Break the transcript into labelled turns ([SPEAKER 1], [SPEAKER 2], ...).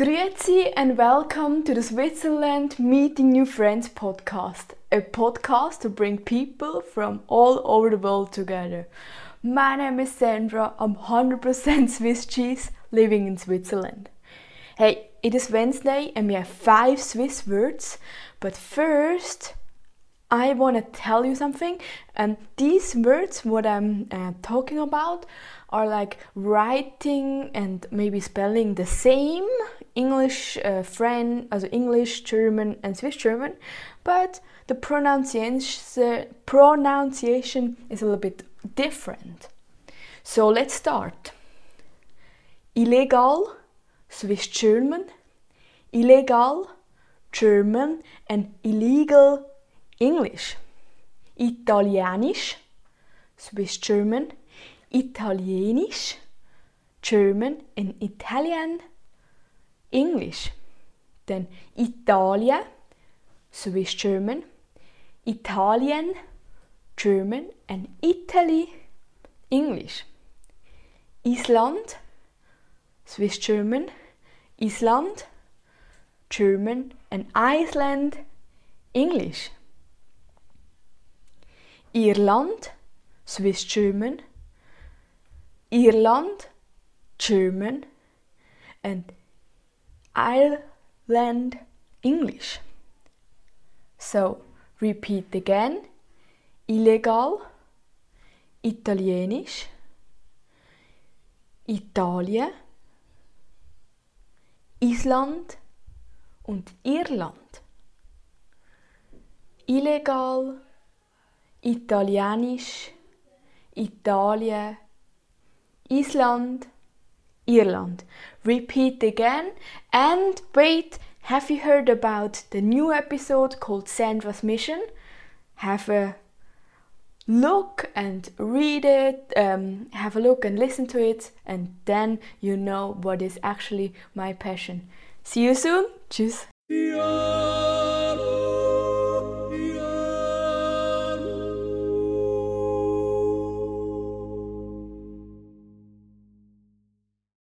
[SPEAKER 1] Grüezi and welcome to the Switzerland Meeting New Friends podcast, a podcast to bring people from all over the world together. My name is Sandra, I'm 100% Swiss cheese living in Switzerland. Hey, it is Wednesday and we have five Swiss words, but first, I want to tell you something. And these words, what I'm uh, talking about, are like writing and maybe spelling the same English, uh, French, also English, German, and Swiss German, but the pronunciation pronunciation is a little bit different. So let's start. Illegal, Swiss German, illegal, German, and illegal, English. Italienisch, Swiss German, Italienisch, German and Italian, English. Then Italia, Swiss German, Italien, German and Italy, English. Island, Swiss German, Island, German and Iceland, English. Irland, Swiss German, Irland, German, and Ireland, English. So, repeat again. Illegal, Italienisch, Italien, Island. Und Irland. Illegal, Italienisch, Italien, Island, Ireland. Repeat again and wait, have you heard about the new episode called Sandra's Mission? Have a look and read it, um, have a look and listen to it, and then you know what is actually my passion. See you soon. Tschüss. Ja.